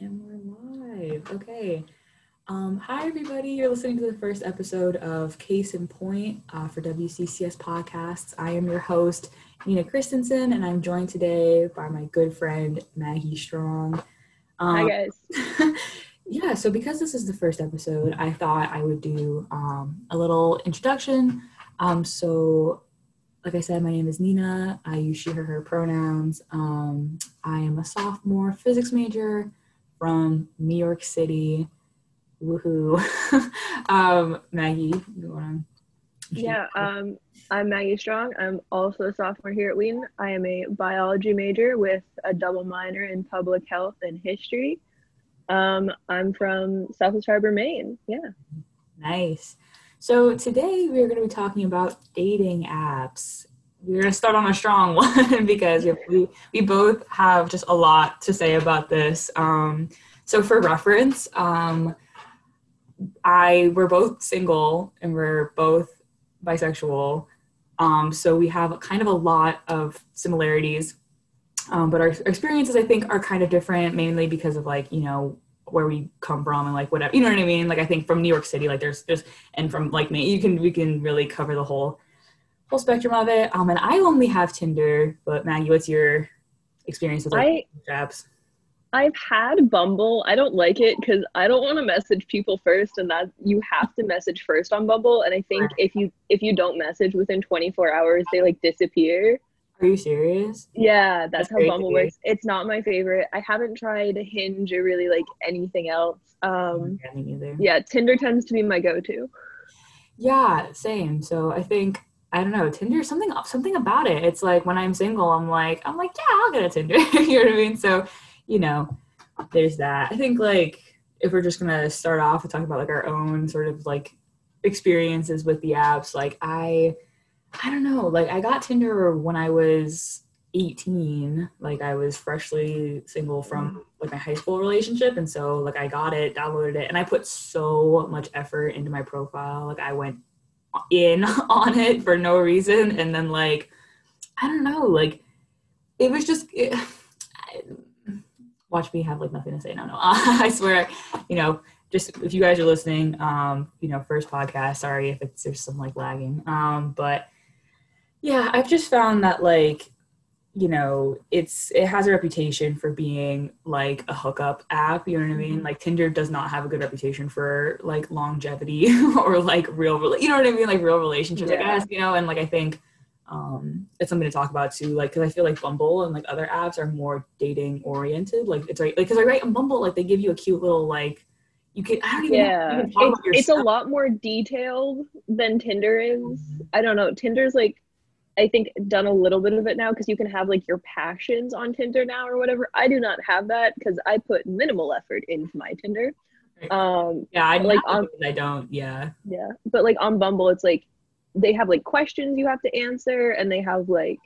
And we're live. Okay. Um, hi, everybody. You're listening to the first episode of Case in Point uh, for WCCS Podcasts. I am your host, Nina Christenson, and I'm joined today by my good friend, Maggie Strong. Um, hi, guys. yeah, so because this is the first episode, I thought I would do um, a little introduction. Um, so, like I said, my name is Nina. I use she, her, her pronouns. Um, I am a sophomore physics major from New York City. Woohoo. um, Maggie, you want to? Yeah, um, I'm Maggie Strong. I'm also a sophomore here at Wheaton. I am a biology major with a double minor in public health and history. Um, I'm from Southwest Harbor, Maine. Yeah. Nice. So today we are going to be talking about dating apps we're gonna start on a strong one because we we both have just a lot to say about this. Um, so for reference, um, I we're both single and we're both bisexual. Um, so we have kind of a lot of similarities, um, but our experiences I think are kind of different, mainly because of like you know where we come from and like whatever you know what I mean. Like I think from New York City, like there's just and from like me, you can we can really cover the whole whole spectrum of it. Um, and I only have Tinder, but Maggie, what's your experience with like, apps? I've had Bumble. I don't like it because I don't want to message people first, and that you have to message first on Bumble. And I think if you if you don't message within 24 hours, they like disappear. Are you serious? Yeah, that's, that's how Bumble works. It's not my favorite. I haven't tried Hinge or really like anything else. Um, yeah, yeah, Tinder tends to be my go-to. Yeah, same. So I think I don't know, Tinder, something something about it. It's like when I'm single, I'm like, I'm like, yeah, I'll get a Tinder. you know what I mean? So, you know, there's that. I think like if we're just gonna start off with talking about like our own sort of like experiences with the apps, like I I don't know, like I got Tinder when I was 18. Like I was freshly single from mm. like my high school relationship. And so like I got it, downloaded it, and I put so much effort into my profile. Like I went in on it for no reason. And then like i don't know like it was just it, watch me have like nothing to say. No no i swear you know just if you guys are listening um you know first podcast sorry if it's there's some like lagging. Um but yeah i've just found that like you know it's it has a reputation for being like a hookup app you know what i mean mm-hmm. like tinder does not have a good reputation for like longevity or like real you know what i mean like real relationships yeah. i guess you know and like i think um it's something to talk about too like because i feel like bumble and like other apps are more dating oriented like it's right like because i write on bumble like they give you a cute little like you can i don't even yeah it's, it's a lot more detailed than tinder is mm-hmm. i don't know tinder's like I think done a little bit of it now because you can have like your passions on Tinder now or whatever. I do not have that because I put minimal effort into my Tinder. Um, yeah, I like on, I don't. Yeah, yeah, but like on Bumble, it's like they have like questions you have to answer, and they have like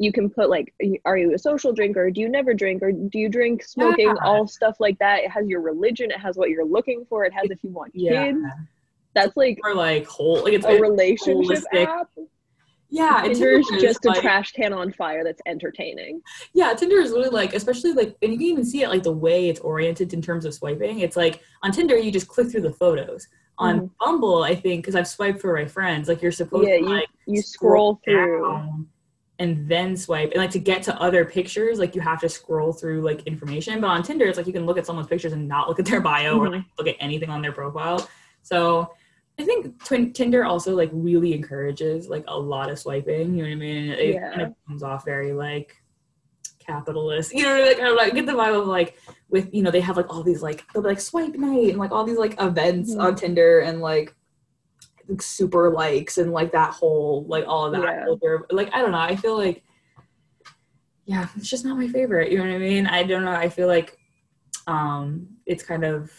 you can put like are you a social drinker do you never drink or do you drink smoking yeah. all stuff like that it has your religion it has what you're looking for it has if you want yeah. kids that's like or like whole like it's a relationship holistic. app yeah, Tinder is just like, a trash can on fire that's entertaining. Yeah, Tinder is really like, especially like, and you can even see it like the way it's oriented in terms of swiping. It's like on Tinder, you just click through the photos. On mm-hmm. Bumble, I think, because I've swiped for my friends, like you're supposed yeah, to like you, you scroll, through and then swipe, and like to get to other pictures, like you have to scroll through like information. But on Tinder, it's like you can look at someone's pictures and not look at their bio mm-hmm. or like look at anything on their profile. So I think Twin Tinder also like really encourages like a lot of swiping. You know what I mean? It yeah. kind of comes off very like capitalist. You know, what I mean? like get the vibe of like with you know they have like all these like they'll be like swipe night and like all these like events mm-hmm. on Tinder and like super likes and like that whole like all of that yeah. like I don't know. I feel like yeah, it's just not my favorite. You know what I mean? I don't know. I feel like um it's kind of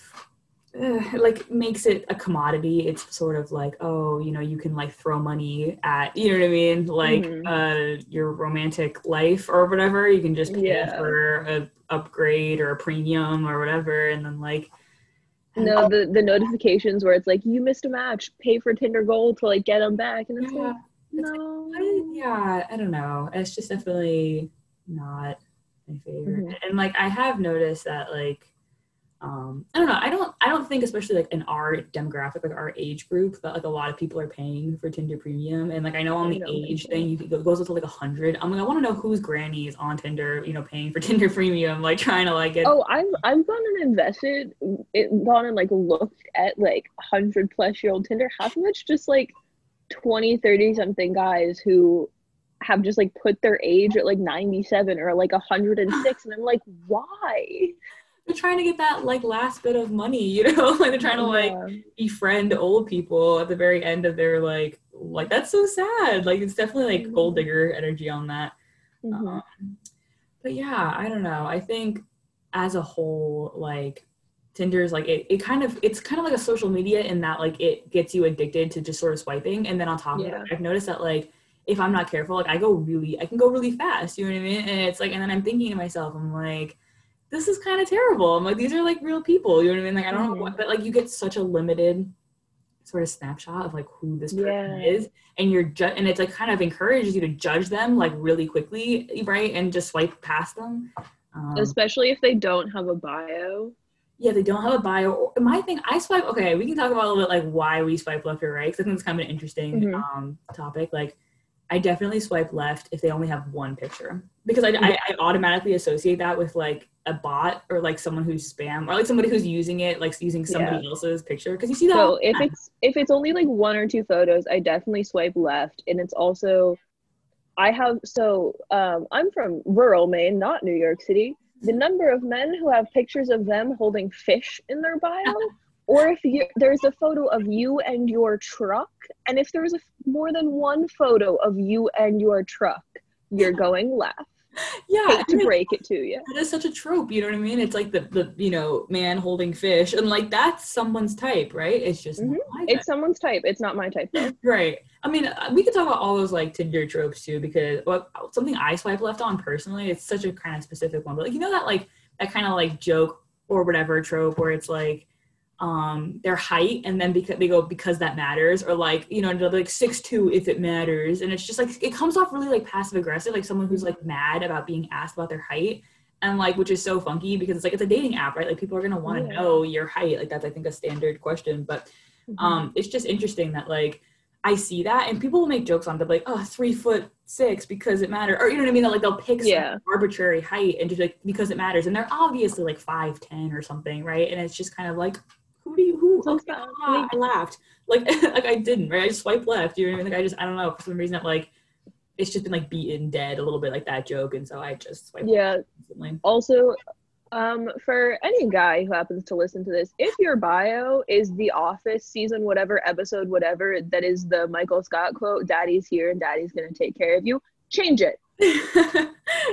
uh, like makes it a commodity. It's sort of like oh you know you can like throw money at you know what i mean? Like mm-hmm. uh your romantic life or whatever. You can just pay yeah. for a upgrade or a premium or whatever. And then like no the the notifications where it's like you missed a match. Pay for tinder gold to like get them back. And it's yeah. like no like, I, yeah i don't know. It's just definitely not my favorite. Mm-hmm. and like i have noticed that like um i don't know. I don't i don't think especially like in our demographic like our age group that like a lot of people are paying for tinder premium. And like i know on the age thing you it goes up to like a hundred. I'm like i want to know whose granny is on tinder you know paying for tinder premium like trying to like get Oh, I've I've gone and invested, it, gone and like looked at like hundred plus year old Tinder. Half of it's just like 20, 30 something guys who have just like put their age at like 97 or like 106 and I'm like, why? They're trying to get that like last bit of money you know? Like they're trying to like Yeah. befriend old people at the very end of their like like that's so sad. Like it's definitely like gold digger energy on that. Mhm. um, but yeah i don't know. I think as a whole like Tinder is like it, it kind of it's kind of like a social media in that like it gets you addicted to just sort of swiping. And then on top of that, i've noticed that like if i'm not careful like i go really i can go really fast you know what i mean? And it's like and then i'm thinking to myself i'm like this is kind of terrible i'm like these are like real people you know what i mean like i don't know Mhm. what but like you get such a limited sort of snapshot of like who this person Yeah. is and you're ju- and it's like kind of encourages you to judge them like really quickly right and just swipe past them um, Especially if they don't have a bio. yeah they don't have a bio my thing i swipe okay we can talk about a little bit like why we swipe left or right because i think it's kind of an interesting Mhm. um topic like i definitely swipe left if they only have one picture because I, I, I automatically associate that with like a bot or like someone who's spam or like somebody who's using it like using somebody else's picture because you see that So if time. it's if it's only like one or two photos, I definitely swipe left. And it's also I have so um, I'm from rural Maine, not New York City. The number of men who have pictures of them holding fish in their bio, or if you, there's a photo of you and your truck, and if there's a, more than one photo of you and your truck, you're going left. yeah Hate I to mean, break it to you. that is such a trope you know what i mean it's like the the you know man holding fish and like that's someone's type right it's just Mhm. my type. It's someone's type. It's not my type though. Right. I mean, uh, we could talk about all those like Tinder tropes too, because well, something I swipe left on personally, it's such a kind of specific one. But like, you know that like that kind of like joke or whatever trope where it's like um their height and then because they go because that matters or like you know they're like six two if it matters and it's just like it comes off really like passive aggressive like someone who's like mad about being asked about their height and like which is so funky because it's like it's a dating app right like people are gonna want to Yeah. know your height like that's i think a standard question but Mm-hmm. um it's just interesting that like i see that and people will make jokes on them like oh three foot six because it matters or you know what i mean like they'll pick some Yeah. arbitrary height and just like because it matters and they're obviously like five ten or something right and it's just kind of like who do you who? Okay, ah, i laughed. Like like i didn't right? I just swiped left you know what i mean? Like i just i don't know for some reason that like it's just been like beaten dead a little bit like that joke and so i just swiped Yeah, also um for any guy who happens to listen to this if your bio is the office season whatever episode whatever that is the michael scott quote daddy's here and daddy's gonna take care of you change it.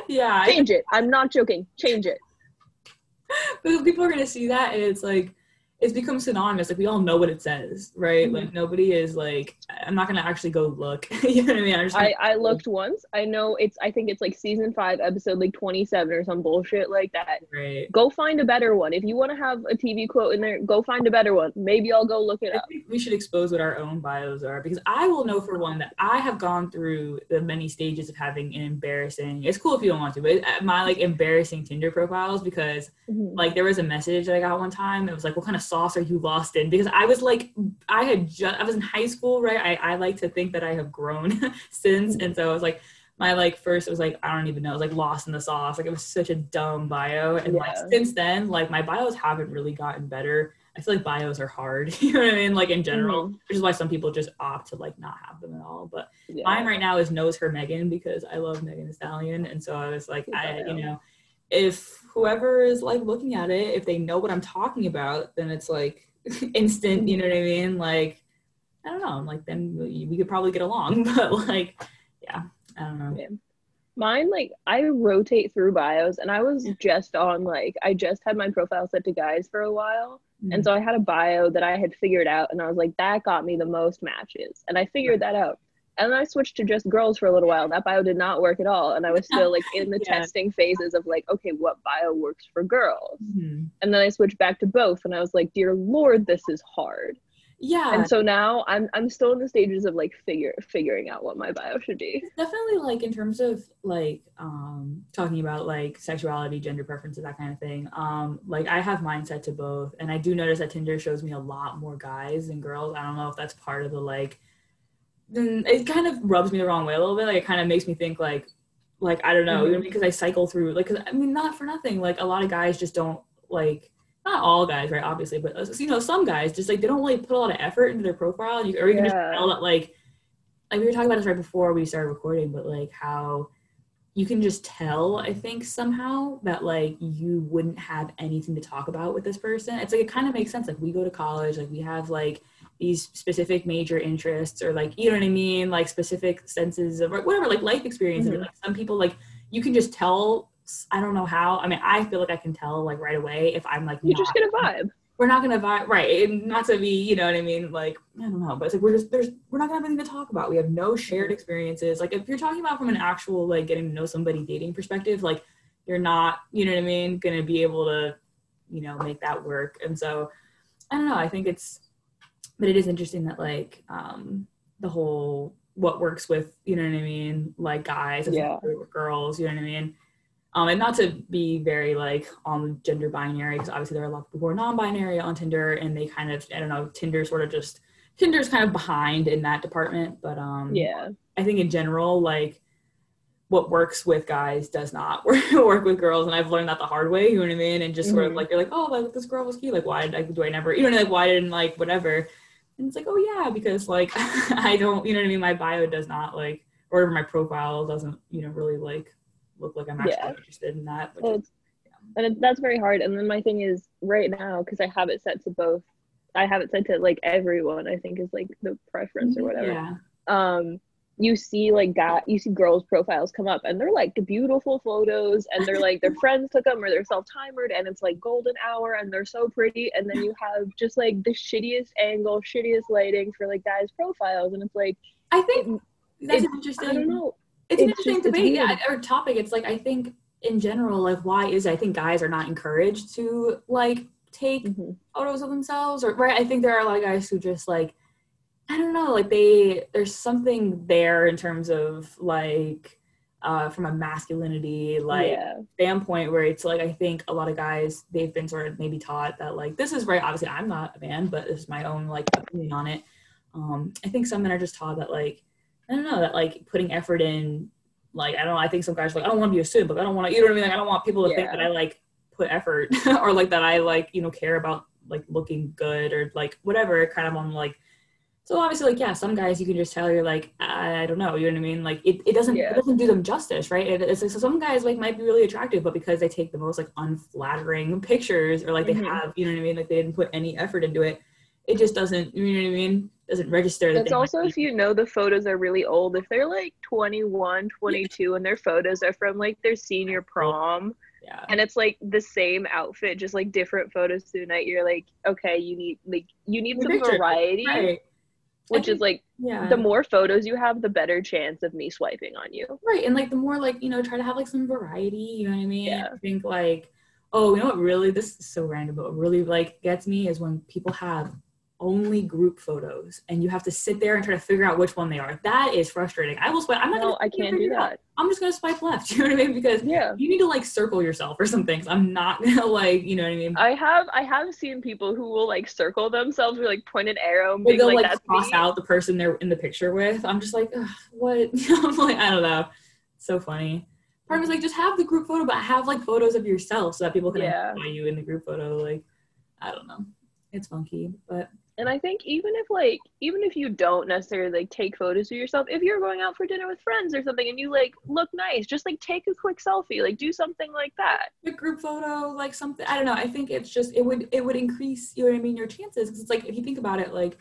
Yeah I- change it. I'm not joking. Change it. Because people are gonna see that and it's like it's become synonymous like we all know what it says right Mhm. like nobody is like i'm not gonna actually go look you know what i mean i'm just gonna, i i looked once i know it's i think it's like season five episode like 27 or some bullshit like that right go find a better one if you want to have a tv quote in there go find a better one maybe i'll go look it I up think we should expose what our own bios are because I will know for one that I have gone through the many stages of having an embarrassing. It's cool if you don't want to, but uh, my like embarrassing Tinder profiles because Mhm. like there was a message that I got one time. It was like, "What kind of sauce are you lost in?" Because I was like, I had just I was in high school, right? I I like to think that I have grown since, and so I was like. My like first it was like I don't even know it was like lost in the sauce like it was such a dumb bio and like since then like my bios haven't really gotten better I feel like bios are hard you know what I mean like in general Mhm. which is why some people just opt to like not have them at all but Yeah. mine right now is knows her Megan because I love Megan Thee Stallion, and so I was like, I, bio. you know, if whoever is like looking at it, if they know what I'm talking about, then it's like instant. You know what I mean? Like, I don't know. Like, then we, could probably get along, but like, yeah, I don't know. Yeah. Mine, like, I rotate through bios, and I was just on, like, I just had my profile set to guys for a while. Mm-hmm. And so I had a bio that I had figured out, and I was like, that got me the most matches. And I figured that out. And then I switched to just girls for a little while. That bio did not work at all. And I was still, like, in the Yeah. testing phases of, like, okay, what bio works for girls? Mhm. And then I switched back to both, and I was like, dear Lord, this is hard. yeah And so now I'm I'm still in the stages of like figure figuring out what my bio should be. definitely like in terms of like um talking about like sexuality gender preferences that kind of thing um like i have mindset to both and i do notice that tinder shows me a lot more guys than girls i don't know if that's part of the like then it kind of rubs me the wrong way a little bit like it kind of makes me think like like i don't know Mhm. even because i cycle through like 'cause, i mean not for nothing like a lot of guys just don't like not all guys right obviously but uh, you know some guys just like they don't really put a lot of effort into their profile you, or you can just tell that like like we were talking about this right before we started recording, but like how you can just tell, I think somehow that like you wouldn't have anything to talk about with this person. It's like it kind of makes sense. Like we go to college, like we have like these specific major interests or like you know what I mean, like specific senses of or whatever, like life experiences. Mhm. Like some people like you can just tell I don't know how. I mean, I feel like I can tell like right away if I'm like You just get a vibe. we're not gonna vibe right and not to be you know what i mean like i don't know but it's like we're just there's we're not gonna have anything to talk about we have no shared experiences like if you're talking about from an actual like getting to know somebody dating perspective like you're not you know what i mean gonna be able to you know make that work and so i don't know i think it's but it is interesting that like um the whole what works with you know what i mean? Like guys as Yeah. girls you know what i mean? Um, and not to be very like on gender binary because obviously there are a lot of people who are non-binary on Tinder and they kind of I don't know Tinder sort of just Tinder's kind of behind in that department. But um Yeah. I think in general like what works with guys does not work with girls. And I've learned that the hard way you know what I mean? And just sort of Mhm. like you're like oh like this girl was cute. Like why did I do I never you know like why didn't like whatever and it's like oh yeah because like I don't you know what I mean my bio does not like or my profile doesn't you know really like look like I'm actually Yeah. interested in that Well, is- it's, and it, that's very hard. And then my thing is right now because I have it set to both. I have it set to like everyone. I think is like the preference or whatever. Yeah. um you see like guy you see girls profiles come up and they're like beautiful photos and they're like their friends took them or they're self-timered and it's like golden hour and they're so pretty and then you have just like the shittiest angle shittiest lighting for like guys profiles and it's like I think that's It's- an interesting. i don't know It's an interesting just- debate, yeah, or topic. It's like I think in general, like why is it? I think guys are not encouraged to like take Mhm. photos of themselves, or right? I think there are a lot of guys who just like I don't know, like they there's something there in terms of like uh from a masculinity like yeah standpoint where it's like I think a lot of guys they've been sort of maybe taught that like this is right. Obviously, I'm not a man, but this is my own like opinion on it. Um, I think some men are just taught that like I don't know that like putting effort in like I don't know. I think some guys are like I don't want to be a simp. Like I don't want to. You know what I mean? Like I don't want people to think that I like put effort or like that I like you know care about like looking good or like whatever. Kind of on like. So obviously, like yeah, some guys you can just tell you're like I don't know, you know what I mean? Like it, it doesn't Yeah. it doesn't do them justice, right? It, it's like so some guys like might be really attractive, but because they take the most like unflattering pictures or like they Mhm. have, you know what I mean? Like they didn't put any effort into it. It just doesn't, you know what I mean? Doesn't register. that it's they also if you know the photos are really old if they're like 21 22 and their photos are from like their senior prom yeah. and it's like the same outfit just like different photos through the night you're like okay you need like you need The some picture, variety Right. Which I is like Yeah. the more photos you have the better chance of me swiping on you Right, and like the more like you know, try to have like some variety. You know what I mean? Yeah. I think like, oh, you know what? Really, this is so random, but what really like gets me is when people have only group photos, and you have to sit there and try to figure out which one they are. That is frustrating. I will swipe. I'm not. no i can't do it out. that I'm just gonna swipe left. You know what I mean? Because yeah you need to like circle yourself or something. So I'm not gonna like, you know what I mean? i have i have seen people who will like circle themselves with like point an arrow and they'll like, like, that's cross me. out the person they're in the picture with. I'm just like, what? I'm like, I don't know. So funny. Part of me is like, just have the group photo, but have like photos of yourself so that people can Yeah. identify you in the group photo. Like, I don't know. It's funky, but And I think even if like even if you don't necessarily like take photos of yourself, if you're going out for dinner with friends or something and you like look nice, just like take a quick selfie, like do something like that. A group photo, like something, I don't know. I think it's just it would it would increase, you know what I mean, your chances. Because it's like if you think about it, like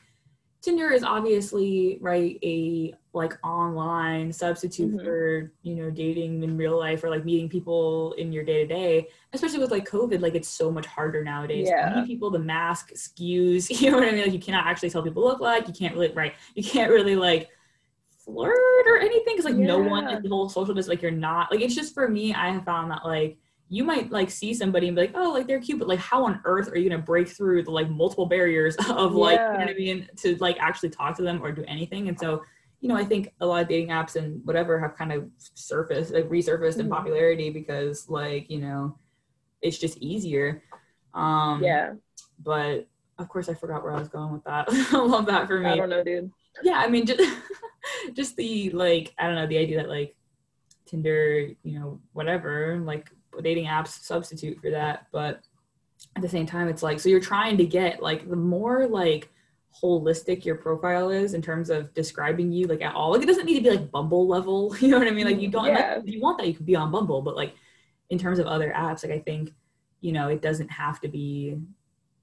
Tinder is obviously right a like online substitute Mhm. for you know dating in real life or like meeting people in your day to day. Especially with like COVID, like it's so much harder nowadays. Yeah. Many people, the mask skews. You know what I mean? Like you cannot actually tell people look like. You can't really right. You can't really like flirt or anything because like no one Yeah. like the whole social distance like you're not like it's just for me i have found that like you might like see somebody and be like, oh, like they're cute, but like how on earth are you gonna break through the like multiple barriers of like you know what I mean to like actually talk to them or do anything? And so, you know, I think a lot of dating apps and whatever have kind of surfaced, like resurfaced in Mhm. popularity because like, you know, it's just easier. Um yeah. but of course I forgot where I was going with that. I love that for me I don't know, dude. yeah i mean just just the like i don't know the idea that like tinder you know whatever like dating apps substitute for that but at the same time it's like so you're trying to get like the more like holistic your profile is in terms of describing you like at all like it doesn't need to be like bumble level you know what i mean like you don't Yeah. if you want that you could be on bumble but like in terms of other apps like i think you know it doesn't have to be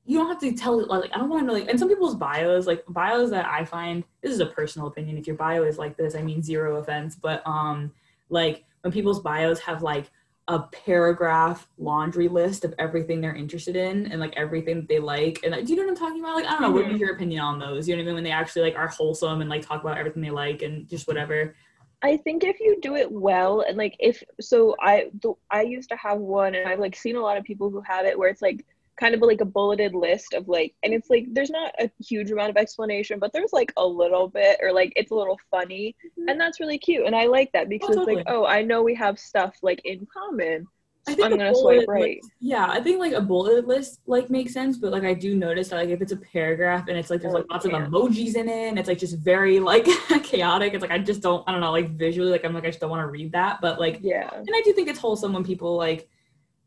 you don't have to tell it like I don't want to like and some people's bios like bios that I find this is a personal opinion if your bio is like this I mean zero offense but um like when people's bios have like a paragraph laundry list of everything they're interested in and like everything that they like. And like, do you know what I'm talking about? Like I don't know. What Mhm. is your opinion on those? You know what I mean? When they actually like are wholesome and like talk about everything they like and just whatever. I think if you do it well and like if so I the, I used to have one and I've like seen a lot of people who have it where it's like kind of like a bulleted list of like and it's like there's not a huge amount of explanation but there's like a little bit or like it's a little funny mm-hmm. and that's really cute and I like that oh, because it's totally. like oh I know we have stuff like in common I think I'm gonna swipe bullet right list- yeah, I think like a bullet list like makes sense, but like I do notice that like if it's a paragraph and it's like there's Oh, like lots of emojis in it, and it's like just very like chaotic. It's like I just don't I don't know like visually like I'm like I just don't want to read that, but like yeah and I do think it's wholesome when people like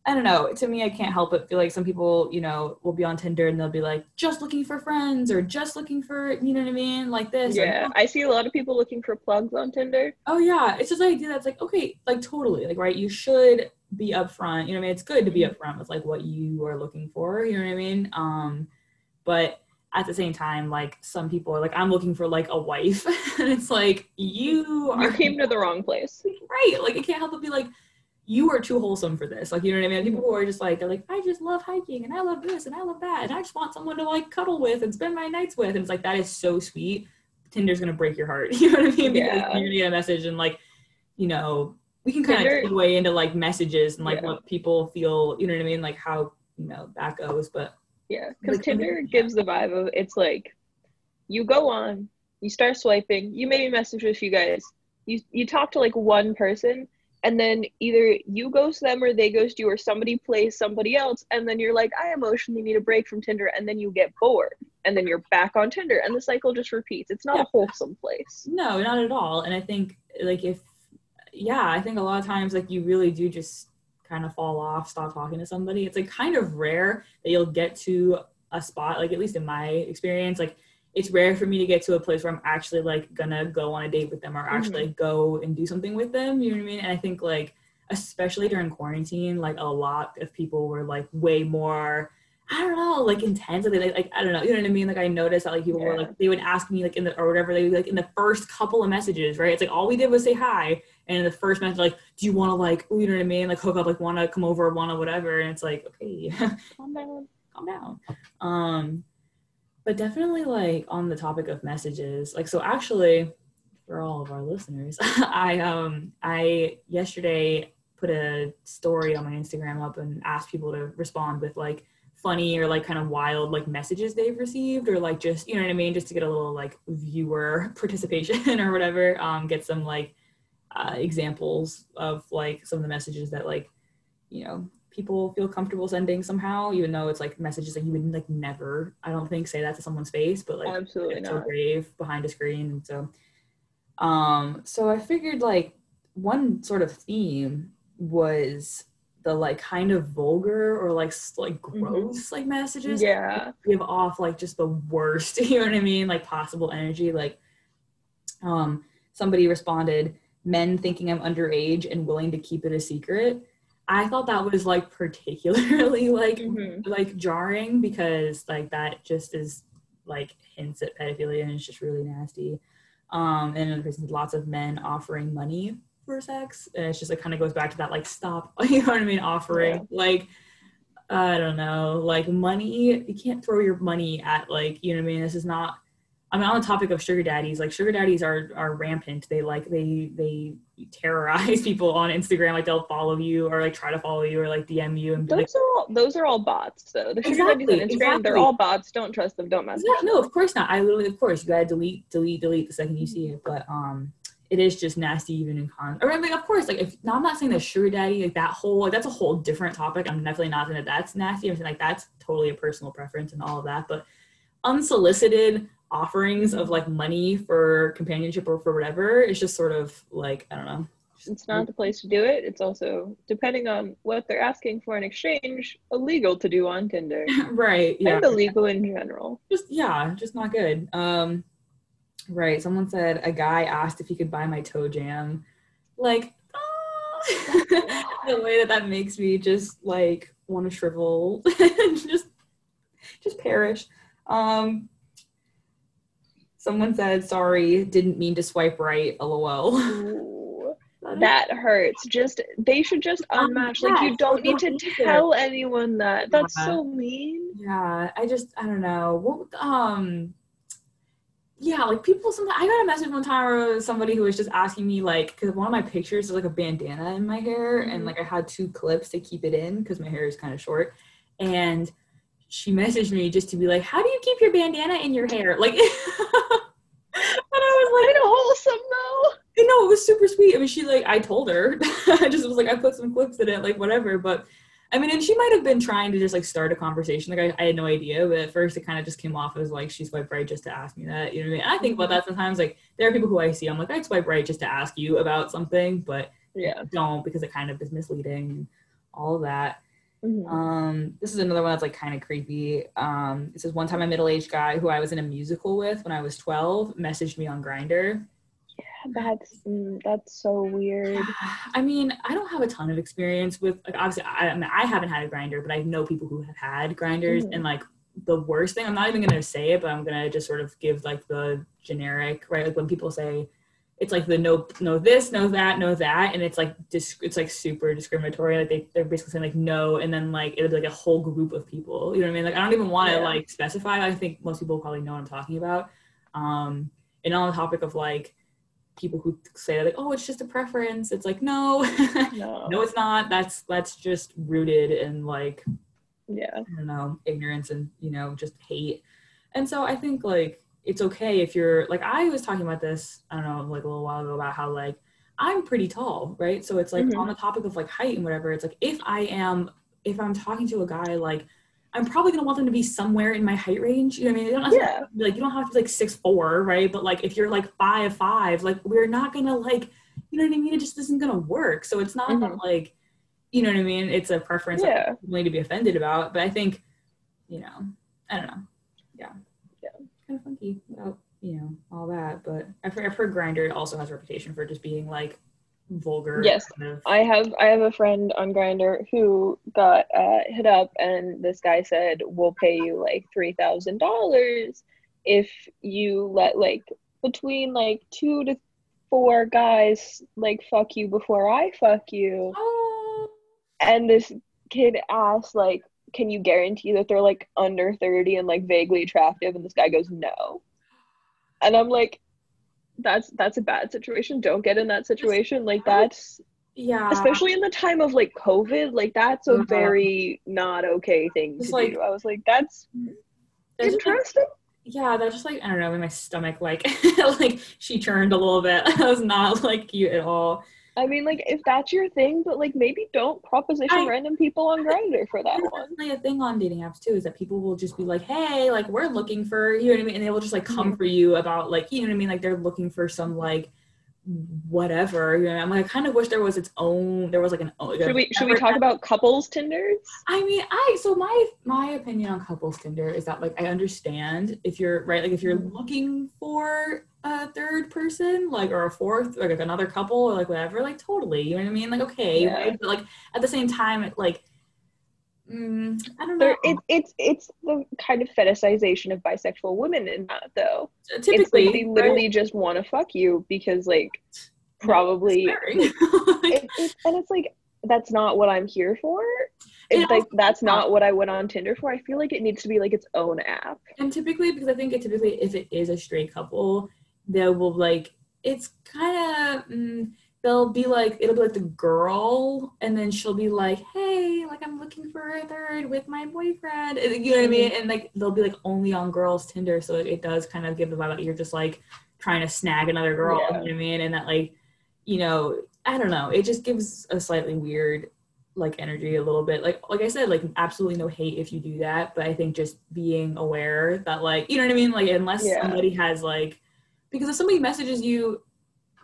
I don't know. To me, I can't help but feel like some people, you know, will be on Tinder and they'll be like, just looking for friends or just looking for, you know what I mean, like this. or yeah. I see a lot of people looking for plugs on Tinder. Oh yeah. It's just the idea that's like okay like totally. Like right you should be upfront. You know what i mean? It's good to be upfront with like what you are looking for you know what i mean? Um but at the same time like some people are like i'm looking for like a wife. And it's like you are you came to the wrong place. Right. Like it can't help but be like you are too wholesome for this. Like you know what i mean? People who are just like they're like i just love hiking and i love this and i love that and i just want someone to like cuddle with and spend my nights with. And it's like that is so sweet. Tinder's gonna break your heart. You know what i mean? Because Yeah. you're gonna get a message and like you know we can kind Tinder- of way into like messages and like Yeah. what people feel you know what i mean? Like how you know that goes but Yeah, because Like, Tinder yeah. gives the vibe of it's like you go on, you start swiping, you maybe message with you guys, you you talk to like one person, and then either you ghost them or they ghost you, or somebody plays somebody else, and then you're like, I emotionally need a break from Tinder, and then you get bored, and then you're back on Tinder, and the cycle just repeats. It's not Yeah. a wholesome place. No, not at all. And I think like if yeah, I think a lot of times like you really do just kind of fall off, stop talking to somebody. It's like kind of rare that you'll get to a spot, like at least in my experience, like it's rare for me to get to a place where I'm actually like gonna go on a date with them or actually go and do something with them. You know what I mean? And I think like especially during quarantine, like a lot of people were like way more I don't know, like intense. Like, like, like I don't know, you know what I mean? Like I noticed that like people were like they would ask me like in the or whatever they would like in the first couple of messages, right? It's like all we did was say hi, and in the first message like, do you want to like, you know what I mean? Like hook up, like want to come over, want to whatever, and it's like okay, Calm down. calm down. Um, but definitely like on the topic of messages, like so actually for all of our listeners, I um I yesterday put a story on my Instagram up and asked people to respond with like funny or like kind of wild like messages they've received or like just you know what I mean? Just to get a little like viewer participation or whatever um get some like uh, examples of like some of the messages that like you know people feel comfortable sending somehow even though it's like messages that you would like never I don't think say that to someone's face but like Absolutely it's so not. brave behind a screen and so um so i figured like one sort of theme was the like kind of vulgar or like like gross like messages Mm-hmm. Yeah. give off like just the worst you know what i mean like possible energy like um somebody responded men thinking i'm underage and willing to keep it a secret i thought that was like particularly like Mhm. like jarring because like that just is like hints at pedophilia and it's just really nasty. Um, and another person lots of men offering money for sex, and it's just like kind of goes back to that like stop, you know what I mean? Offering Yeah. like I don't know, like money. You can't throw your money at like you know what I mean. This is not. I mean, on the topic of sugar daddies, like sugar daddies are are rampant. They like they they terrorize people on Instagram. Like they'll follow you or like try to follow you or like DM you and be Those like, are all those are all bots though. The sugar Exactly, on Instagram, exactly. they're all bots. Don't trust them. Don't mess yeah, no, of course not. I literally, of course, you gotta delete, delete, delete the second you see it. But um, it is just nasty even in con. Or I mean, of course, like if no, I'm not saying that sugar daddy, like that whole, like that's a whole different topic. I'm definitely not saying that that's nasty. I'm saying like that's totally a personal preference and all of that. But unsolicited offerings of like money for companionship or for whatever is just sort of like I don't know. It's not the place to do it. It's also depending on what they're asking for in exchange, illegal to do on Tinder. right. Yeah. And illegal in general. just yeah, just not good. Um, right. Someone said a guy asked if he could buy my toe jam. Like, ah, the way that that makes me just like want to shrivel, just just perish. Um, someone said sorry, didn't mean to swipe right. LOL. Ooh, that hurts. Just they should just Um, unmatch. Like you don't need to don't to. tell anyone that. That's Yeah. so mean. Yeah, I just I don't know. What um yeah, like people sometimes I got a message one time where somebody who was just asking me like because one of my pictures is like a bandana in my hair and Mhm. like I had two clips to keep it in because my hair is kind of short and she messaged me just to be like, How do you keep your bandana in your hair? Like and I was like Kind of wholesome though. you know, it was super sweet. I mean, she like I told her, I just was like, I put some clips in it, like whatever. But I mean, and she might have been trying to just like start a conversation. Like I, I had no idea, but at first it kind of just came off as like she swiped right just to ask me that. You know what I mean? And I think about that sometimes. Like there are people who I see, I'm like, I'd swipe right just to ask you about something, but Yeah. don't because it kind of is misleading and all of that. Mhm. Um, this is another one that's like kind of creepy. Um, it says one time a middle-aged guy who I was in a musical with when I was 12 messaged me on Grindr. Yeah, that's mm, that's so weird. I mean, I don't have a ton of experience with like obviously I, I mean I haven't had a grindr, but I know people who have had grindrs Mhm. and like the worst thing, I'm not even gonna say it, but I'm gonna just sort of give like the generic, right? Like when people say it's like the no no this, no that, no that, and it's like dis- it's like super discriminatory. Like they, they're basically saying like no, and then like it'll be like a whole group of people. You know what I mean? Like I don't even want to Yeah. like specify. I think most people probably know what I'm talking about. Um and on the topic of like people who say like, oh, it's just a preference. It's like, no, No. no, it's not. That's that's just rooted in like Yeah. I don't know ignorance and you know just hate. And so I think like it's okay if you're like I was talking about this I don't know like a little while ago about how like I'm pretty tall, right? So it's like Mhm. on the topic of like height and whatever. It's like if I am if I'm talking to a guy like. I'm probably gonna want them to be somewhere in my height range. You know what I mean? They don't to Yeah. be like you don't have to be like six four, right? But like if you're like five five, like we're not gonna like you know what I mean? It just isn't gonna work. So it's not that like you know what I mean? It's a preference Yeah. to be offended about. But I think, you know, I don't know. Kind of funky about, you know, all that. But I've heard, I've heard Grindr also has a reputation for just being like vulgar. Yes. Kind of. I have I have a friend on Grindr who got uh, hit up, and this guy said, "We'll pay you like three thousand dollars if you let like between like two to four guys like fuck you before I fuck you." oh. And this kid asked like, "Can you guarantee that they're like under thirty and like vaguely attractive?" And this guy goes, "No." And I'm like, "That's that's a bad situation. Don't get in that situation. Like that's." Yeah. especially in the time of like COVID, like that's a Uh-huh. very not okay thing to like- do. I was like, that's just, like, interesting. yeah, that just like I don't know, my stomach like like she churned a little bit. i was not like cute at all. I mean, like if that's your thing, but like maybe don't proposition I- random people on Grindr for that one. definitely a thing on dating apps too is that people will just be like, hey, like we're looking for you know what I mean, and they will just like come Mhm. for you about like you know what I mean, like they're looking for some like whatever. You know, I'm like I kind of wish there was its own. There was like an. Like Should we should we talk about couples Tinders? I mean, I so my my opinion on couples Tinder is that like I understand if you're right, like if you're Mhm. looking for a third person, like or a fourth, like, another couple, or like whatever, like totally, you know what I mean? Like okay, Yeah. right? but like at the same time, it, like mm, I don't know. There, it, it's it's the kind of fetishization of bisexual women in that though. It's Typically, like they literally just want to fuck you because like probably right? it, it, and it's like that's not what I'm here for. It's It like also- that's not what I went on Tinder for. I feel like it needs to be like its own app. and typically because i think it typically if it is a straight couple they will like it's kind of mm, they'll be like it'll be like the girl and then she'll be like hey like i'm looking for a third with my boyfriend. And, you know what i mean? And like they'll be like only on girls tinder so it, it does kind of give the vibe that you're just like trying to snag another girl Yeah. you know what i mean? And that like you know i don't know it just gives a slightly weird like energy a little bit. Like like i said like absolutely no hate if you do that but i think just being aware that like you know what i mean? Like unless Yeah. somebody has like because if somebody messages you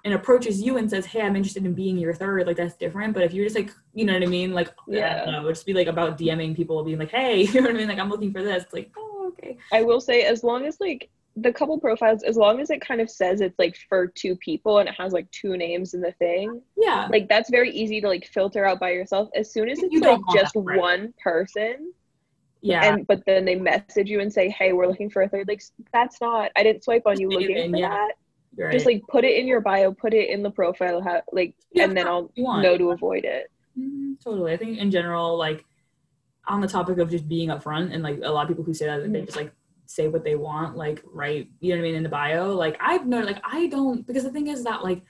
and approaches you and says, "Hey, I'm interested in being your third, like that's different. But if you're just like, you know what I mean, like, yeah, know, it would just be like about DMing people, being like, "Hey, you know what I mean? Like, I'm looking for this." It's like, oh, okay, I will say, as long as like the couple profiles, as long as it kind of says it's like for two people and it has like two names in the thing, yeah, like that's very easy to like filter out by yourself. As soon as it's don't like just that, right. one person, yeah, and but then they message you and say, "Hey, we're looking for a third. Like that's not. I didn't swipe on you Just leave it looking for yeah. that. You're Just like put it in your bio, put it in the profile, ha- like, Yeah, and then I'll know to avoid it. Mhm, totally. I think in general, like on the topic of just being upfront, and like a lot of people who say that they Mhm. just like say what they want, like right, you know what I mean, in the bio. Like I've known, like I don't because the thing is that like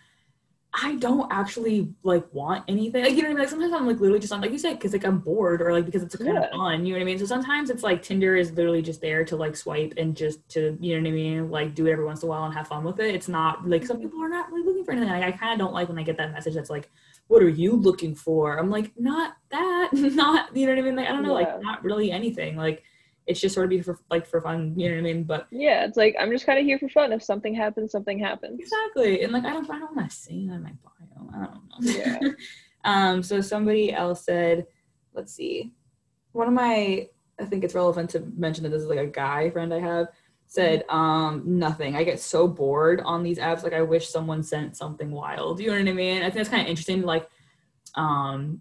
I don't actually like want anything. Like you know what I mean? Like sometimes I'm like literally just on like you said because like I'm bored or like because it's kind Yeah. of fun. You know what I mean? So sometimes it's like Tinder is literally just there to like swipe and just to you know what I mean, like do it every once in a while and have fun with it. It's not like some mm-hmm. people are not really looking for anything. Like I kind of don't like when I get that message that's like what are you looking for? I'm like, not that, not you know what I mean? Like I don't know, Yeah. like not really anything. Like it's just sort of be for like for fun, you know what I mean? But Yeah, it's like I'm just kind of here for fun. If something happens, something happens. exactly, and like I don't, I don't want to say that in my bio. I don't know. Yeah. um. So somebody else said, let's see, one of my, I think it's relevant to mention that this is like a guy friend I have said um nothing i get so bored on these apps like i wish someone sent something wild you know what i mean i think that's kind of interesting like um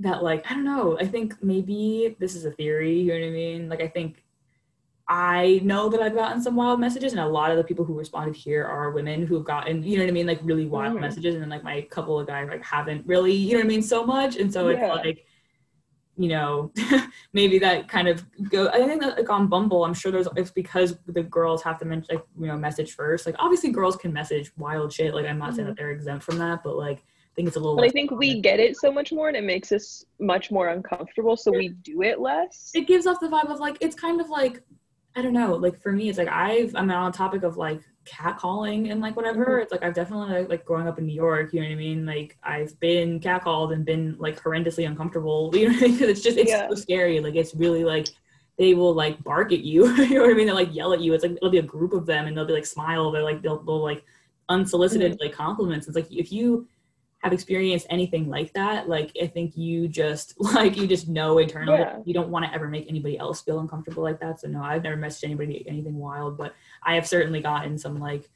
that like i don't know. I think maybe this is a theory you know what i mean? Like i think i know that i've gotten some wild messages and a lot of the people who responded here are women who've gotten you know what i mean? Like really wild Mhm. messages and then like my couple of guys like haven't really you know what i mean so much. And so Yeah. it's like you know maybe that kind of go i think that like on bumble i'm sure there's it's because the girls have to mention like you know message first. Like obviously girls can message wild shit. Like i'm not saying that they're exempt from that but like think it's a little But I less think we get it so much more and it makes us much more uncomfortable, so we do it less. it gives off the vibe of like it's kind of like i don't know like for me it's like i've i'm on a topic of like catcalling and like whatever Mhm. it's like i've definitely like, like growing up in new york you know what i mean like i've been catcalled and been like horrendously uncomfortable you know what I mean? 'Cause it's just it's Yeah. so scary like it's really like they will like bark at you you know what i mean they like yell at you it's like it'll be a group of them and they'll be like smile they're like they'll, they'll like unsolicited like compliments it's like if you have experienced anything like that like i think you just like you just know internally Yeah. you don't want to ever make anybody else feel uncomfortable like that so no i've never messaged anybody anything wild but i have certainly gotten some like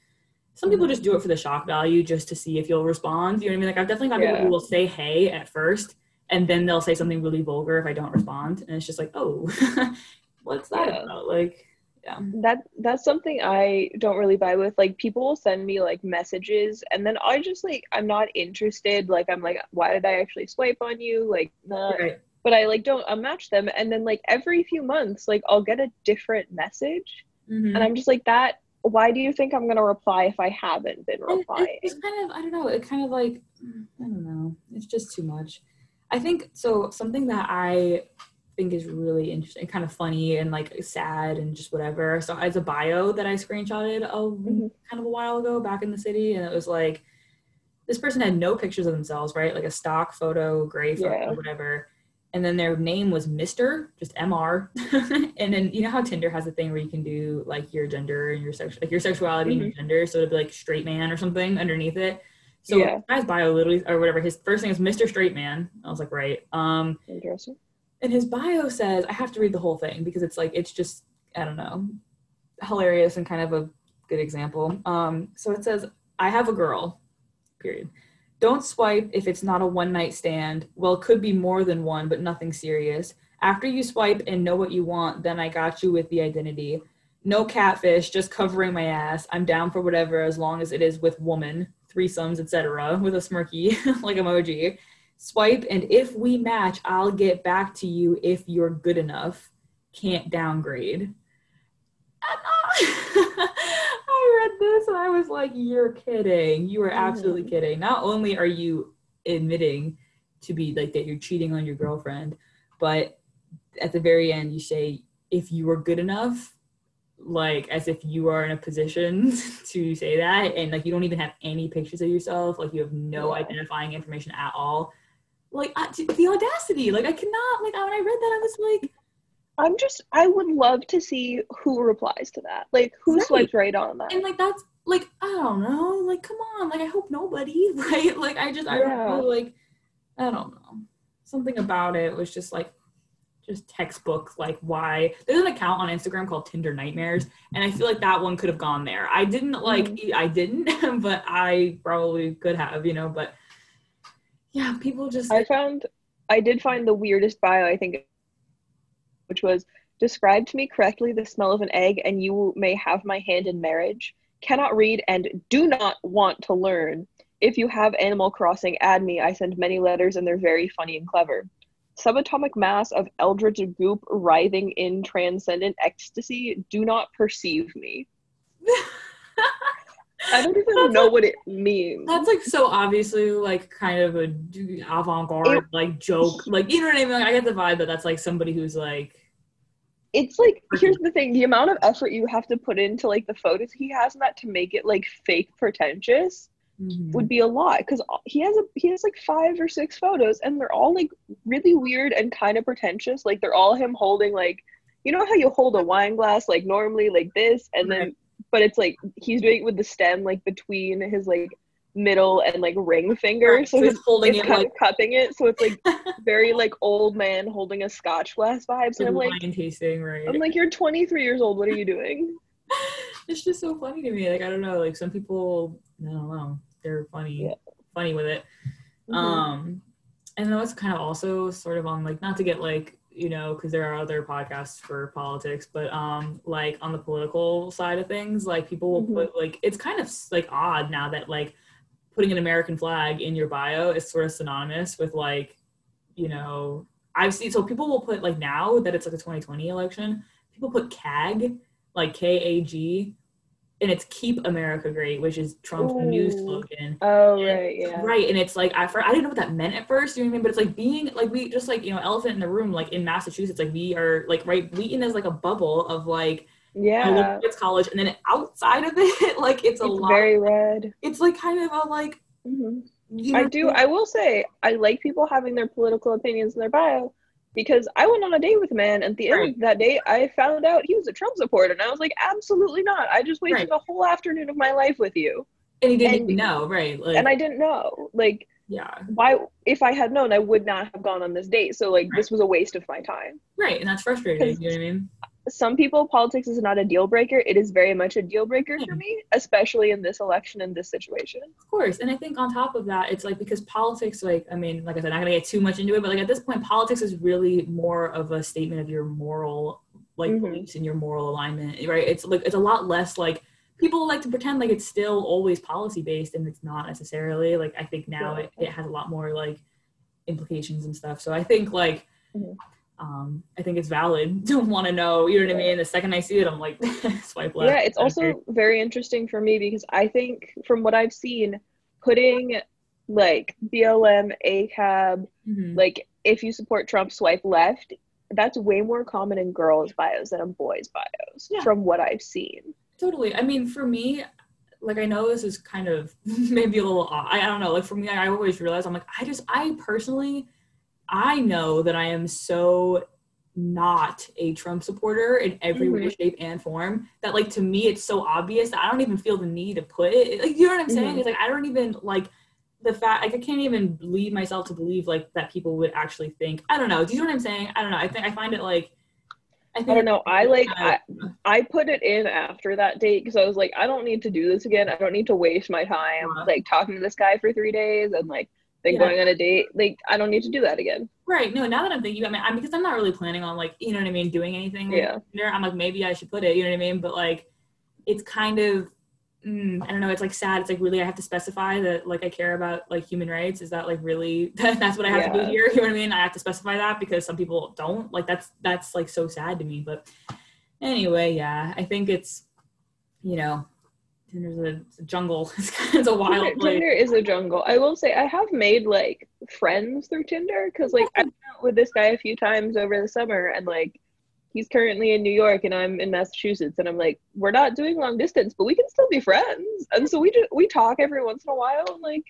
some people just do it for the shock value just to see if you'll respond you know what i mean like i've definitely got people Yeah. who will say hey at first and then they'll say something really vulgar if i don't respond and it's just like oh what's that Yeah. about like yeah That that's something I don't really buy with. Like people will send me like messages and then I just like I'm not interested. Like I'm like, why did I actually swipe on you? Like not right but I like don't unmatch them and then like every few months like I'll get a different message Mhm. and I'm just like that why do you think I'm gonna reply if I haven't been replying? It's kind of I don't know. It kind of like mm, I don't know. It's just too much. I think so. Something that I think is really interesting, kind of funny and like sad and just whatever. So as a bio that I screenshotted a Mhm. kind of a while ago back in the city, and it was like this person had no pictures of themselves, right? Like a stock photo, gray photo, Yeah. whatever. And then their name was Mister, just Mr. and then you know how Tinder has a thing where you can do like your gender and your sex, like your sexuality and your gender. So it'd be like straight man or something underneath it. So Yeah. guy's bio literally or whatever. His first name is Mr. Straight Man. I was like, right. Um, Interesting. And his bio says I have to read the whole thing because it's like it's just I don't know, hilarious and kind of a good example. Um, so it says I have a girl. Period. Don't swipe if it's not a one night stand. Well, could be more than one, but nothing serious. After you swipe and know what you want, then I got you with the identity. No catfish, just covering my ass. I'm down for whatever as long as it is with woman, threesomes, etc. With a smirky like emoji. Swipe and if we match, I'll get back to you if you're good enough. Can't downgrade. And, I read this and I was like, you're kidding. You are absolutely Mhm. kidding. Not only are you admitting to be like that you're cheating on your girlfriend, but at the very end you say if you were good enough, like as if you are in a position to say that and like you don't even have any pictures of yourself, like you have no identifying information at all. Like I, the audacity, like I cannot like when I read that I was like I'm just I would love to see who replies to that. Like who Right. swipes right on that. and like that's like I don't know, like come on, like I hope nobody, right? Like I just I don't know, like I don't know. Something about it was just like just textbook like why there's an account on Instagram called Tinder Nightmares and I feel like that one could have gone there. I didn't like mm-hmm. I didn't, but I probably could have, you know, but yeah, people just I found I did find the weirdest bio I think which was describe to me correctly the smell of an egg and you may have my hand in marriage. Cannot read and do not want to learn. If you have Animal Crossing, add me. I send many letters and they're very funny and clever. Subatomic mass of eldritch goop writhing in transcendent ecstasy. Do not perceive me. I don't even That's know like- what it means. That's like so obviously like kind of a avant-garde like joke. Like you know what I mean? Like, I get the vibe that that's like somebody who's like it's like here's the thing the amount of effort you have to put into like the photos he has in that to make it like fake pretentious mhm. would be a lot because he has a he has like five or six photos and they're all like really weird and kind of pretentious like they're all him holding like you know how you hold a wine glass like normally like this and then. But it's like he's doing it with the stem like between his like middle and like ring finger so so he's holding it kind like of cupping it so it's like very like old man holding a scotch glass vibes and i'm like tasting, right? I'm like, you're 23 years old. What are you doing? it's just so funny to me. Like I don't know, like some people I don't know, they're funny Yeah. funny with it. Mhm. Um and then it's kind of also sort of on like not to get like you know because there are other podcasts for politics but um like on the political side of things like people will Mhm. put like it's kind of like odd now that like putting an american flag in your bio is sort of synonymous with like you know i've seen so people will put like now that it's like a 2020 election people put cag like k-a-g and it's keep america great which is trump's new slogan oh, and- right. Yeah. Right. And it's like I I didn't know what that meant at first, you know what I mean? But it's like being like we just like, you know, elephant in the room, like in Massachusetts, like we are like right Wheaton is like a bubble of like Yeah. arts college and then outside of it, like it's a It's lot very red. it's like kind of a like hmm you know, I do. I will say, I like people having their political opinions in their bio because I went on a date with a man. And at the end Right. of that date, I found out he was a Trump supporter. And I was like, absolutely not. I just wasted Right. a whole afternoon of my life with you. and he didn't and- even know, right? Like And I didn't know. Like, yeah. why? If I had known, I would not have gone on this date. So, like, this was a waste of my time. Right. And that's frustrating, you know what I mean? Some people politics is not a deal breaker it is very much a deal breaker for me especially in this election in this situation Of course. And I think on top of that, it's like because politics, like, I mean, like I said, I'm not gonna get too much into it, but like at this point, politics is really more of a statement of your moral, like Mhm. beliefs and your moral alignment, right? It's like it's a lot less like people like to pretend like it's still always policy based and it's not necessarily. Like I think now Yeah. it, it has a lot more like implications and stuff. So I think like Mhm. Um I think it's valid to want to know, you know what I mean? The second I see it, I'm like swipe left. yeah it's also very interesting for me because i think from what i've seen putting like blm acab Mhm. like if you support trump swipe left that's way more common in girls bios than in boys bios Yeah. from what i've seen Totally. I mean, for me, like I know this is kind of maybe a little odd. I, I don't know. Like for me, I always realize I'm like I just I personally I know that I am so not a Trump supporter in every way, Mhm. shape, and form that like to me it's so obvious that I don't even feel the need to put it. Like you know what I'm saying? Mhm. It's like I don't even like the fact like I can't even lead myself to believe like that people would actually think. I don't know. Do you know what I'm saying? I don't know. I think I find it like I think I don't know. I like I, I put it in after that date because I was like, I don't need to do this again. I don't need to waste my time Yeah. like talking to this guy for three days and like then Yeah. going on a date. Like I don't need to do that again. Right. No, now that I'm thinking, I mean, I'm because I'm not really planning on like, you know what I mean, doing anything. Yeah. I'm like, maybe I should put it. You know what I mean? But like, it's kind of, mm, I don't know. It's like sad. It's like really, I have to specify that like I care about like human rights. Is that like really? that's what I have to do here. You know what I mean? I have to specify that because some people don't. Like that's that's like so sad to me. But anyway, yeah, I think it's, you know, Tinder's a, it's a jungle. It's, kind of, it's a wild Tinder, place. Tinder is a jungle. I will say I have made like friends through Tinder because like I went out with this guy a few times over the summer and like he's currently in New York and I'm in Massachusetts and I'm like we're not doing long distance but we can still be friends and so we just we talk every once in a while and like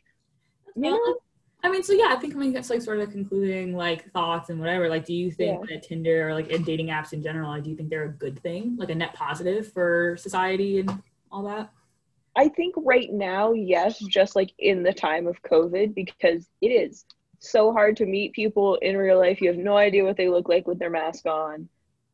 you know I mean, so yeah, I think I mean that's like sort of concluding like thoughts and whatever. Like, do you think that Tinder or like dating apps in general, like, do you think they're a good thing, like a net positive for society and all that? I think right now, yes, just like in the time of COVID, because it is so hard to meet people in real life. You have no idea what they look like with their mask on.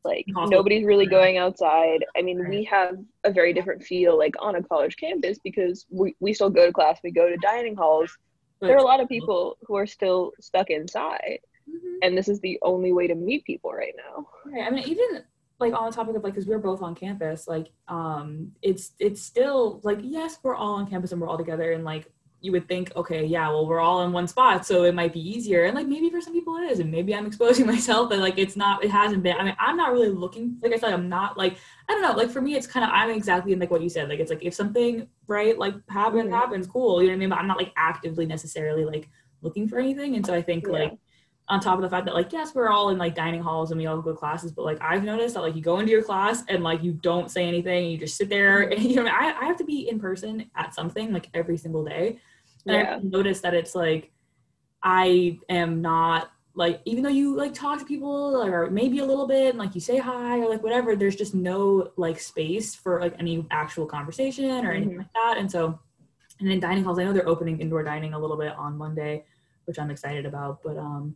Like nobody's really going outside. I mean, we have a very different feel like on a college campus because we, we still go to class, we go to dining halls. There are a lot of people who are still stuck inside, Mhm. and this is the only way to meet people right now. Right. I mean, even like on the topic of like, because we're both on campus, like, um, it's it's still like, yes, we're all on campus and we're all together, and like, you would think, okay, yeah, well, we're all in one spot, so it might be easier, and like maybe for some people it is, and maybe I'm exposing myself, but like, it's not, it hasn't been. I mean, I'm not really looking, like I said, I'm not like, I don't know, like for me, it's kind of, I'm exactly in like what you said, like it's like if something right like happens, Mhm. happens, cool, you know what I mean? But I'm not like actively necessarily like looking for anything, and so I think Yeah. like on top of the fact that like yes we're all in like dining halls and we all go to classes but like i've noticed that like you go into your class and like you don't say anything and you just sit there and you know i, I have to be in person at something like every single day and Yeah. i've noticed that it's like i am not like even though you like talk to people or maybe a little bit and like you say hi or like whatever there's just no like space for like any actual conversation or anything Mhm. like that and so and in dining halls i know they're opening indoor dining a little bit on monday which i'm excited about but um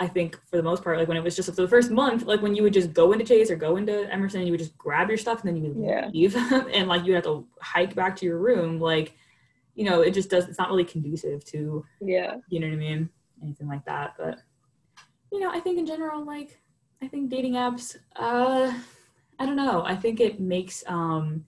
I think for the most part, like when it was just for the first month, like when you would just go into Chase or go into Emerson, you would just grab your stuff and then you would Yeah. leave, and like you have to hike back to your room. Like, you know, it just does. It's not really conducive to, Yeah. you know what I mean, anything like that. But you know, I think in general, like, I think dating apps. Uh, I don't know. I think it makes um,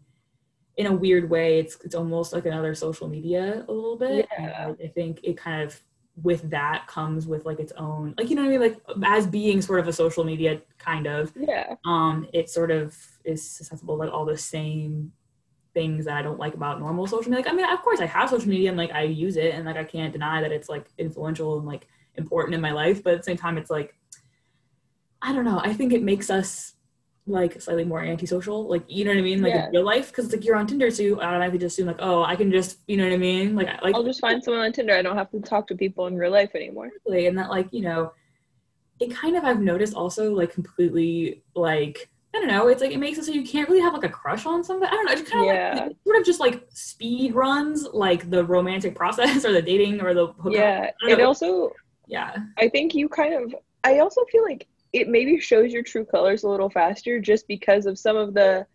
in a weird way, it's it's almost like another social media a little bit. Yeah. I think it kind of with that comes with like its own like you know what I mean like as being sort of a social media kind of Yeah. um it sort of is susceptible to like all the same things that I don't like about normal social media. Like I mean of course I have social media and like I use it and like I can't deny that it's like influential and like important in my life, but at the same time it's like I don't know. I think it makes us like slightly more antisocial, like you know what I mean, like Yeah. in real life, because like you're on Tinder, so I don't know if you automatically just assume like, oh, I can just, you know what I mean, like, like I'll just find someone on Tinder. I don't have to talk to people in real life anymore. Exactly, and that like you know it kind of i've noticed also like completely like i don't know it's like it makes it so you can't really have like a crush on somebody i don't know it kind of Yeah. like, sort of just like speed runs like the romantic process or the dating or the hookup. Yeah. It also yeah I think you kind of I also feel like it maybe shows your true colors a little faster just because of some of the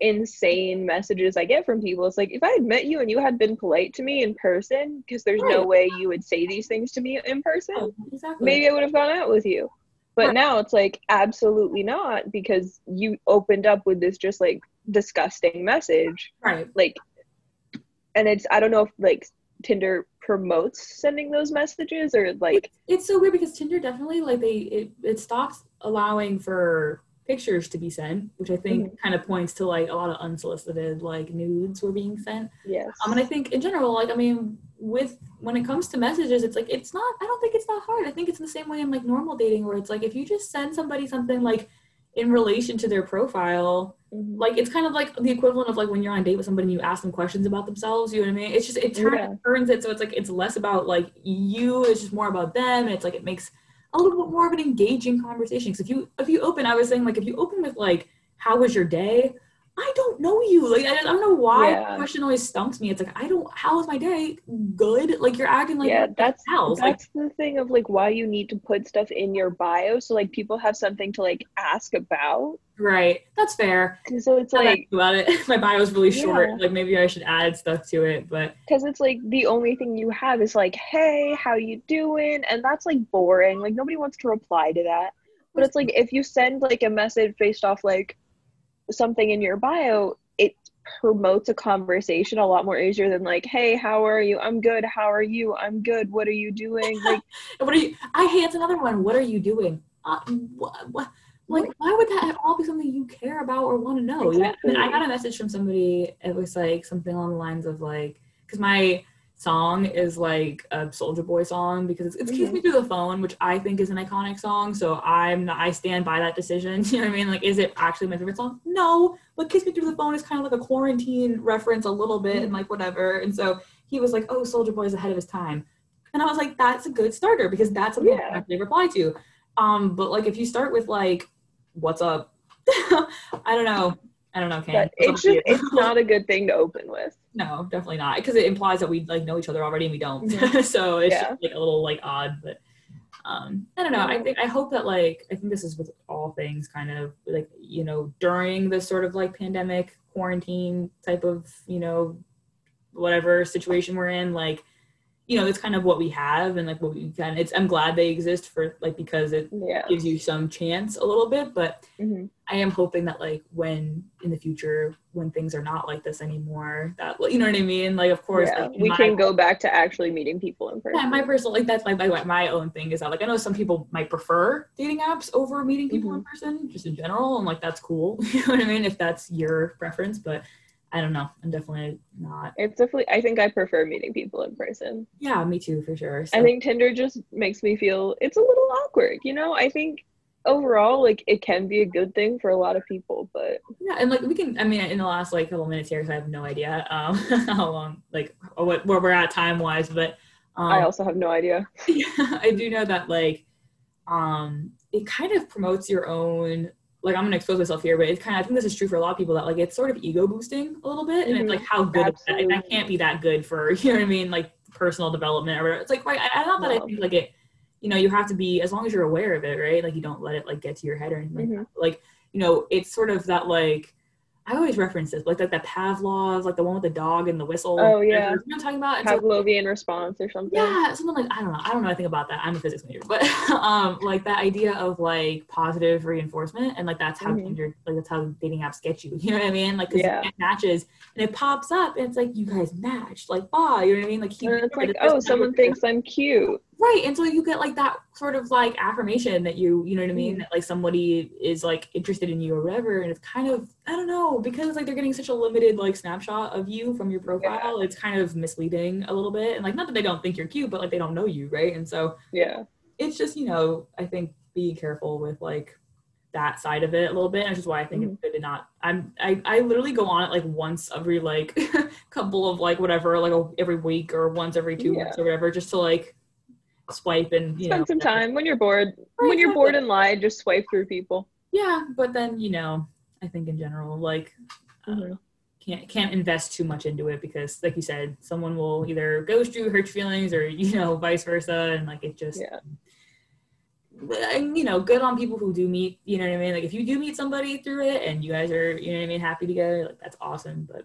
insane messages I get from people. It's like if I had met you and you had been polite to me in person, because there's no way you would say these things to me in person, oh, exactly maybe I would have gone out with you. But Right. now it's like absolutely not because you opened up with this just like disgusting message. right Like and it's I don't know if like Tinder promotes sending those messages or like it's so weird because tinder definitely like they it, it stopped allowing for pictures to be sent which i think Mhm. kind of points to like a lot of unsolicited like nudes were being sent yes. Um, and I think in general, like I mean, with when it comes to messages, it's like it's not. I don't think it's that hard. I think it's the same way in like normal dating, where it's like if you just send somebody something like in relation to their profile, Mhm. like it's kind of like the equivalent of like when you're on a date with somebody and you ask them questions about themselves. You know what I mean? It's just it turns Yeah. turns it so it's like it's less about like you. It's just more about them, and it's like it makes a little bit more of an engaging conversation. Because if you if you open, I was saying like if you open with like how was your day I don't know you. Like I, I don't know why Yeah. the question always stumps me. It's like I don't. How was my day? Good. Like you're acting like yeah, that's. Like that's the thing of like why you need to put stuff in your bio so like people have something to like ask about. right. That's fair. So it's like about it. My bio is really short. Yeah. Like maybe I should add stuff to it. But because it's like the only thing you have is like, hey, how you doing? And that's like boring. Like nobody wants to reply to that. But it's like if you send like a message based off like something in your bio, it promotes a conversation a lot more easier than like, hey, how are you? I'm good. How are you? I'm good. What are you doing? Like what are you? I hey, it's another one. What are you doing? Uh, what, what, like why would that at all be something you care about or want to know exactly. I, mean, I got a message from somebody it was like something along the lines of like because my song is like a Soulja Boy song because it's, it's mm-hmm. "Kiss Me Through the Phone," which I think is an iconic song. So I'm not, I stand by that decision. You know what I mean? Like, is it actually my favorite song? No, but "Kiss Me Through the Phone" is kind of like a quarantine reference a little bit mm-hmm. and like whatever. And so he was like, "Oh, Soulja Boy is ahead of his time," and I was like, "That's a good starter because that's something yeah. they reply to." Um, but like if you start with like, "What's up?" I don't know. I don't know, Ken. It's just it's not a good thing to open with. No, definitely not, because it implies that we like know each other already and we don't. Mm-hmm. so it's yeah. just, like a little like odd, but um, I don't know. I think I hope that like I think this is with all things kind of like you know during this sort of like pandemic quarantine type of you know whatever situation we're in like you know it's kind of what we have and like what we can it's i'm glad they exist for like because it yeah. gives you some chance a little bit but mm-hmm. i am hoping that like when in the future when things are not like this anymore that you know what i mean like of course yeah. like, we my, can go back to actually meeting people in person yeah my personal like that's my, my my own thing is that like i know some people might prefer dating apps over meeting people mm-hmm. in person just in general and like that's cool you know what i mean if that's your preference but I don't know. I'm definitely not. It's definitely. I think I prefer meeting people in person. Yeah, me too, for sure. So. I think Tinder just makes me feel it's a little awkward. You know, I think overall, like it can be a good thing for a lot of people, but yeah, and like we can. I mean, in the last like couple minutes here, because I have no idea um, how long, like what where we're at time wise, but um, I also have no idea. Yeah, I do know that like um, it kind of promotes your own like I'm gonna expose myself here, but it's kind of I think this is true for a lot of people that like it's sort of ego boosting a little bit, and mm-hmm. it's like how good that, that can't be that good for you know what I mean, like personal development or whatever. It's like right, I, I not that no. I think like it, you know, you have to be as long as you're aware of it, right? Like you don't let it like get to your head or anything mm-hmm. like that. Like you know, it's sort of that like I always reference this, like that that Pavlov, like the one with the dog and the whistle. Oh yeah, you know I'm talking about? It's Pavlovian like, response or something. Yeah, something like I don't know. I don't know anything about that. I'm a physics major, but um, like that idea of like positive reinforcement and like that's how mm-hmm. Tinder, like that's how dating apps get you. You know what I mean? Like yeah. it matches and it pops up and it's like you guys matched. Like, ah, you know what I mean? Like he, it's like oh, someone thinks I'm cute. Right. And so you get like that sort of like affirmation that you, you know what I mean? Mm. That like somebody is like interested in you or whatever. And it's kind of, I don't know, because like they're getting such a limited like snapshot of you from your profile, yeah. it's kind of misleading a little bit. And like, not that they don't think you're cute, but like they don't know you. Right. And so, yeah, it's just, you know, I think being careful with like that side of it a little bit. Which is why I think mm-hmm. it's good to not, I'm, I, I literally go on it like once every like couple of like whatever, like a, every week or once every two yeah. weeks or whatever, just to like, swipe and you spend know, some time when you're bored. Right, when you're bored and lie, just swipe through people. Yeah, but then you know, I think in general, like, mm-hmm. uh, can't can't invest too much into it because, like you said, someone will either ghost you, hurt your feelings, or you know, vice versa, and like it just. Yeah. And, you know, good on people who do meet. You know what I mean? Like, if you do meet somebody through it, and you guys are, you know what I mean, happy together, like that's awesome. But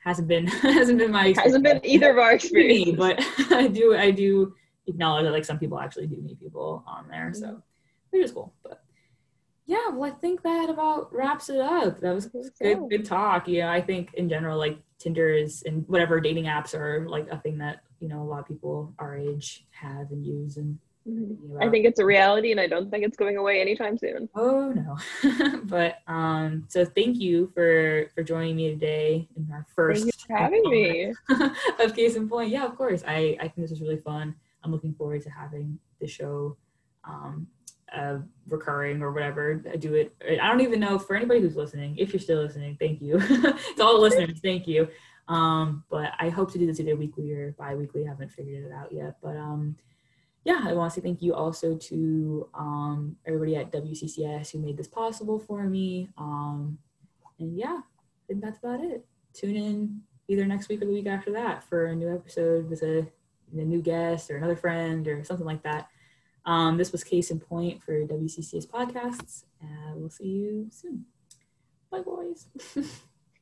hasn't been hasn't been my experience. hasn't been either of our experience. but I do I do acknowledge that like some people actually do meet people on there. So mm-hmm. which is cool. But yeah, well I think that about wraps it up. That was good good talk. Yeah, I think in general like Tinder is and whatever dating apps are like a thing that, you know, a lot of people our age have and use and mm-hmm. I think it's a reality and I don't think it's going away anytime soon. Oh no. but um so thank you for for joining me today in our first having me of case in point. Yeah, of course. I I think this was really fun. I'm looking forward to having the show um, uh, recurring or whatever. I do it. I don't even know for anybody who's listening. If you're still listening, thank you to all the listeners. Thank you. Um, but I hope to do this either weekly or bi-weekly. I haven't figured it out yet. But um, yeah, I want to say thank you also to um, everybody at WCCS who made this possible for me. Um, and yeah, I think that's about it. Tune in either next week or the week after that for a new episode with a a new guest or another friend or something like that. Um, this was Case in Point for WCCS Podcasts. Uh, we'll see you soon. Bye, boys.